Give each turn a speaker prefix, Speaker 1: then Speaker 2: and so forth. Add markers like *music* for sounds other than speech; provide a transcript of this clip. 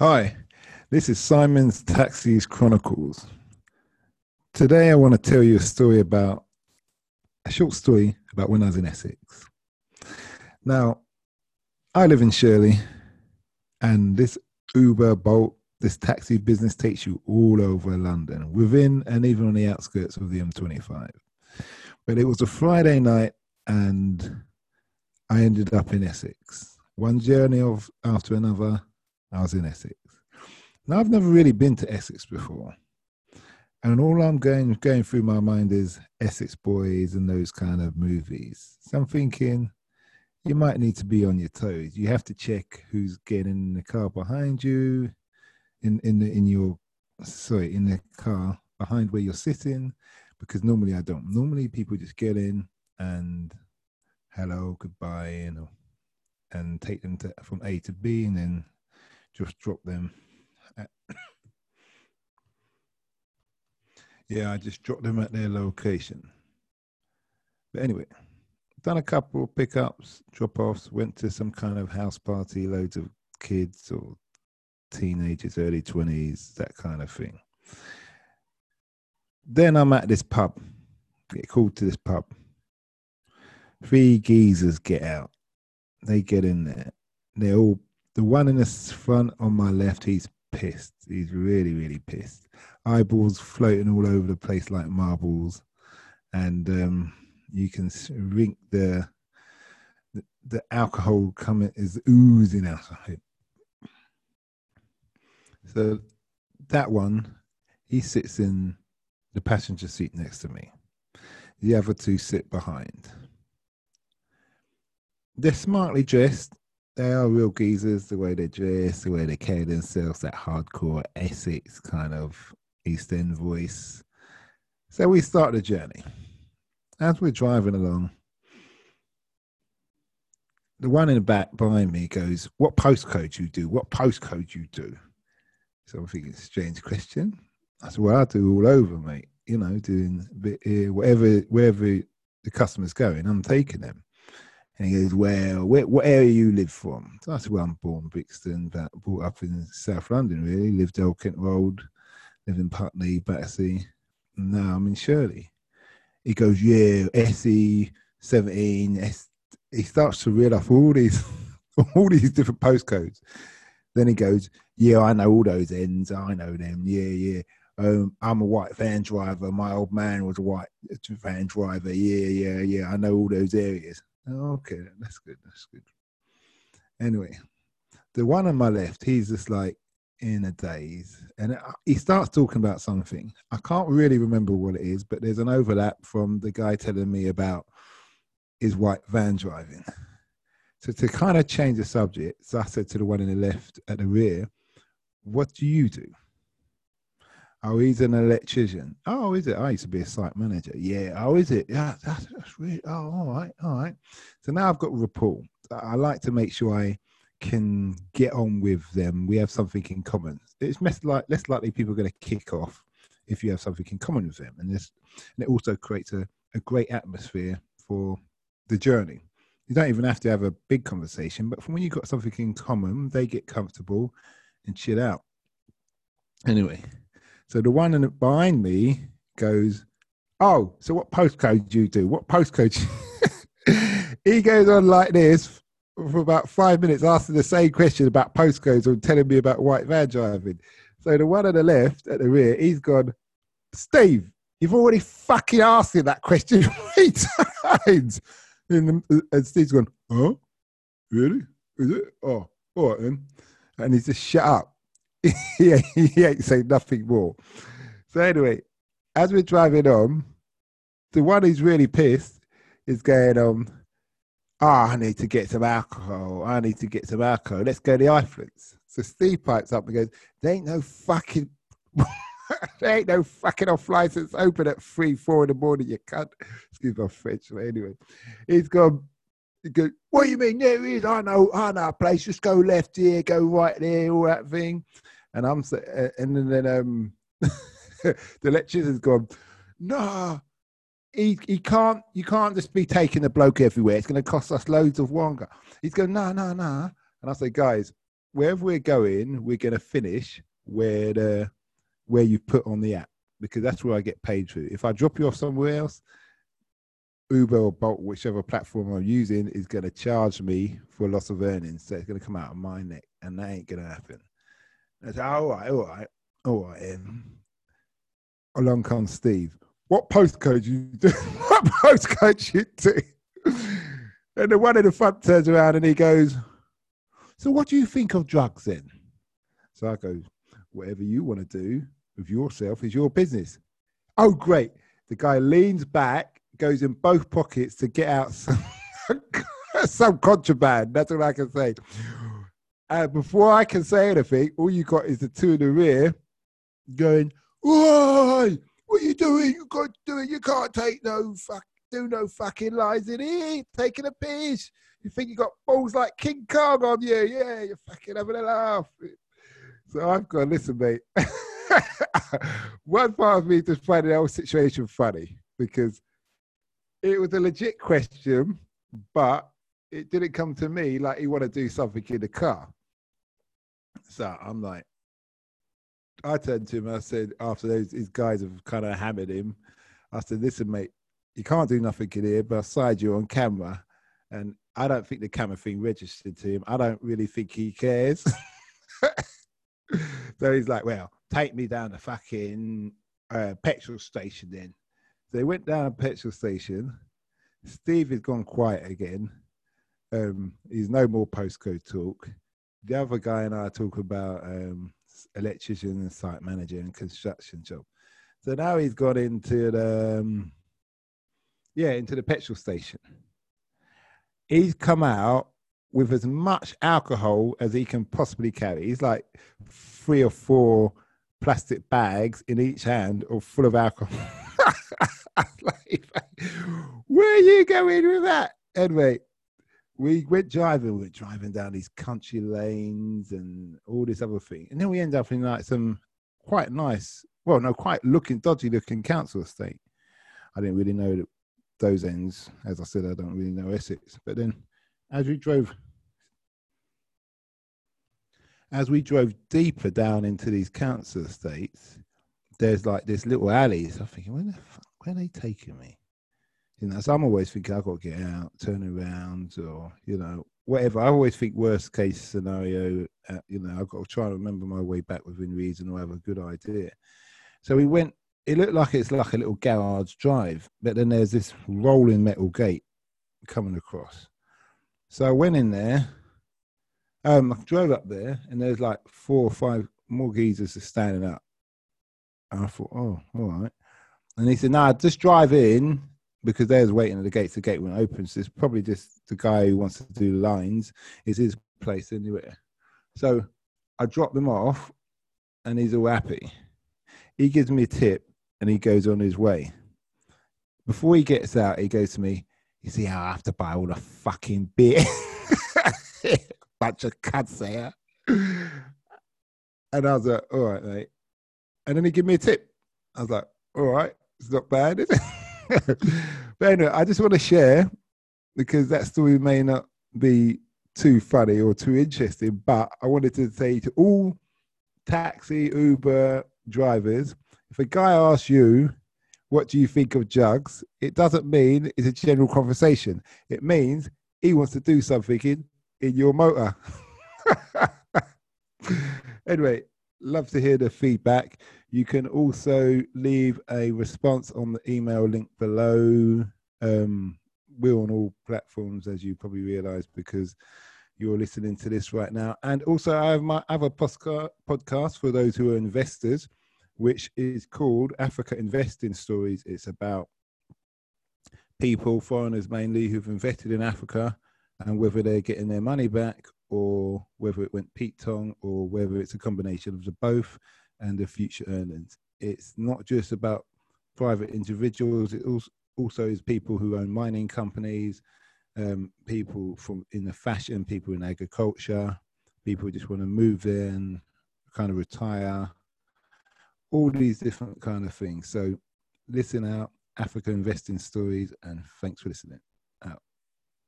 Speaker 1: Hi, this is Simon's Taxis Chronicles. Today I want to tell you a story about a short story about when I was in Essex. Now, I live in Shirley, and this Uber, Bolt, this taxi business takes you all over London, within and even on the outskirts of the M25. But it was a Friday night, and I ended up in Essex. One journey of after another, I was in Essex. Now I've never really been to Essex before. And all I'm going going through my mind is Essex Boys and those kind of movies. So I'm thinking you might need to be on your toes. You have to check who's getting in the car behind you, in in the in your sorry, in the car behind where you're sitting, because normally I don't. Normally people just get in and hello, goodbye, you know, and take them to, from A to B and then just drop them. *coughs* Yeah, I just dropped them at their location. But anyway, done a couple of pickups, drop offs, went to some kind of house party, loads of kids or teenagers, early 20s, that kind of thing. Then I'm at this pub, get called to this pub. Three geezers get out. They get in there. They're all the one in the front on my left, he's pissed. He's really, really pissed. Eyeballs floating all over the place like marbles, and um, you can rink the, the the alcohol coming is oozing out of it. So that one, he sits in the passenger seat next to me. The other two sit behind. They're smartly dressed they are real geezers, the way they dress, the way they carry themselves, that hardcore Essex kind of East End voice. So we start the journey. As we're driving along, the one in the back behind me goes, What postcode you do? What postcode you do? So I'm thinking, a strange question. I said, Well, I do all over, mate. You know, doing a bit here, whatever, wherever the customer's going, I'm taking them. And he goes, Well, where, what area you live from? So said, Well, I'm born Brixton, but brought up in South London, really. Lived Old Kent Road, lived in Putney, Battersea. Now I'm in Shirley. He goes, Yeah, SE 17. S-. He starts to reel off all these, *laughs* all these different postcodes. Then he goes, Yeah, I know all those ends. I know them. Yeah, yeah. Um, I'm a white van driver. My old man was a white van driver. Yeah, yeah, yeah. I know all those areas. Okay, that's good. That's good. Anyway, the one on my left, he's just like in a daze, and he starts talking about something. I can't really remember what it is, but there's an overlap from the guy telling me about his white van driving. So to kind of change the subject, so I said to the one in the left at the rear, "What do you do?" Oh, he's an electrician. Oh, is it? Oh, I used to be a site manager. Yeah. Oh, is it? Yeah, that's, that's really. Oh, all right, all right. So now I've got rapport. I like to make sure I can get on with them. We have something in common. It's less, like, less likely people are going to kick off if you have something in common with them, and this, and it also creates a, a great atmosphere for the journey. You don't even have to have a big conversation, but from when you've got something in common, they get comfortable and chill out. Anyway, so the one behind me goes, "Oh, so what postcode do you do? What postcode?" *laughs* he goes on like this for about five minutes, asking the same question about postcodes and telling me about white van driving. So the one on the left at the rear, he's gone, Steve, you've already fucking asked him that question *laughs* three times. And, and Steve's gone, oh, really? Is it? Oh, all right then. And he's just shut up. *laughs* he, he ain't saying nothing more. So anyway, as we're driving on, the one who's really pissed is going, um, oh, I need to get some alcohol. I need to get some alcohol. Let's go to the Icelands. So Steve pipes up and goes, there ain't no fucking, *laughs* there ain't no fucking off license open at three, four in the morning, you cunt. Excuse my French, but anyway. He's gone, he goes, what do you mean? There is. I know, I know a place. Just go left here, go right there, all that thing. And I'm, uh, and then um, *laughs* the lecturer has gone, no, he, he can't, you can't just be taking the bloke everywhere. It's going to cost us loads of wonga. He's going, no, no, no. And I say, guys, wherever we're going, we're going to finish where the where you put on the app because that's where I get paid through. If I drop you off somewhere else, Uber or Bolt, whichever platform I'm using, is going to charge me for a loss of earnings. So it's going to come out of my neck, and that ain't going to happen. I said, all right, all right, all right. Um, along comes Steve. What postcode you *laughs* do? what postcode you do? and the one in the front turns around and he goes, "So what do you think of drugs then?" So I go, "Whatever you want to do with yourself is your business." Oh, great! The guy leans back, goes in both pockets to get out some, *laughs* some contraband. That's all I can say. And before I can say anything, all you got is the two in the rear going, Why? What are you doing? You got to do it. You can't take no fuck, do no fucking lies in here. Taking a piss. You think you got balls like King Kong on you? Yeah, you're fucking having a laugh. So I've got to listen, mate. *laughs* One part of me just finding the whole situation funny because it was a legit question, but it didn't come to me like he want to do something in the car. So I'm like, I turned to him. I said, after those these guys have kind of hammered him, I said, "Listen, mate, you can't do nothing in here, but I signed you on camera, and I don't think the camera thing registered to him. I don't really think he cares." *laughs* so he's like, "Well, take me down the fucking uh, petrol station then." So they went down a petrol station. Steve has gone quiet again. Um, he's no more postcode talk. The other guy and I talk about um, electrician and site manager and construction job. So now he's got into the um, yeah into the petrol station. He's come out with as much alcohol as he can possibly carry. He's like three or four plastic bags in each hand, or full of alcohol. *laughs* like, where are you going with that? Anyway, we went driving, we were driving down these country lanes and all this other thing. And then we end up in like some quite nice, well, no, quite looking, dodgy looking council estate. I didn't really know those ends. As I said, I don't really know Essex. But then as we drove, as we drove deeper down into these council estates, there's like this little alleys. I'm thinking, where the fuck, where are they taking me? You know, so I'm always thinking I've got to get out, turn around, or you know, whatever. I always think worst case scenario. Uh, you know, I've got to try and remember my way back within reason or have a good idea. So we went. It looked like it's like a little garage drive, but then there's this rolling metal gate coming across. So I went in there. Um, I drove up there, and there's like four or five more geezers just standing up. And I thought, oh, all right. And he said, "No, nah, just drive in because there's waiting at the gates. The gate won't open. So it's probably just the guy who wants to do lines is his place anyway. So I drop them off, and he's all happy. He gives me a tip, and he goes on his way. Before he gets out, he goes to me. You see how I have to buy all the fucking beer? *laughs* Bunch of cunts there. And I was like, all right, mate. And then he gave me a tip. I was like, all right, it's not bad, is it? *laughs* but anyway, I just want to share because that story may not be too funny or too interesting, but I wanted to say to all taxi, Uber drivers, if a guy asks you, what do you think of jugs? It doesn't mean it's a general conversation. It means he wants to do something in, in your motor. *laughs* anyway, love to hear the feedback. You can also leave a response on the email link below. Um, we're on all platforms, as you probably realize, because you're listening to this right now. And also, I have my other podcast for those who are investors, which is called Africa Investing Stories. It's about people, foreigners mainly, who've invested in Africa and whether they're getting their money back or whether it went Pete Tong or whether it's a combination of the both and the future earnings. It's not just about private individuals, it also, is people who own mining companies, um, people from in the fashion, people in agriculture, people who just want to move and kind of retire, all these different kind of things. So listen out, Africa investing stories, and thanks for listening. Out.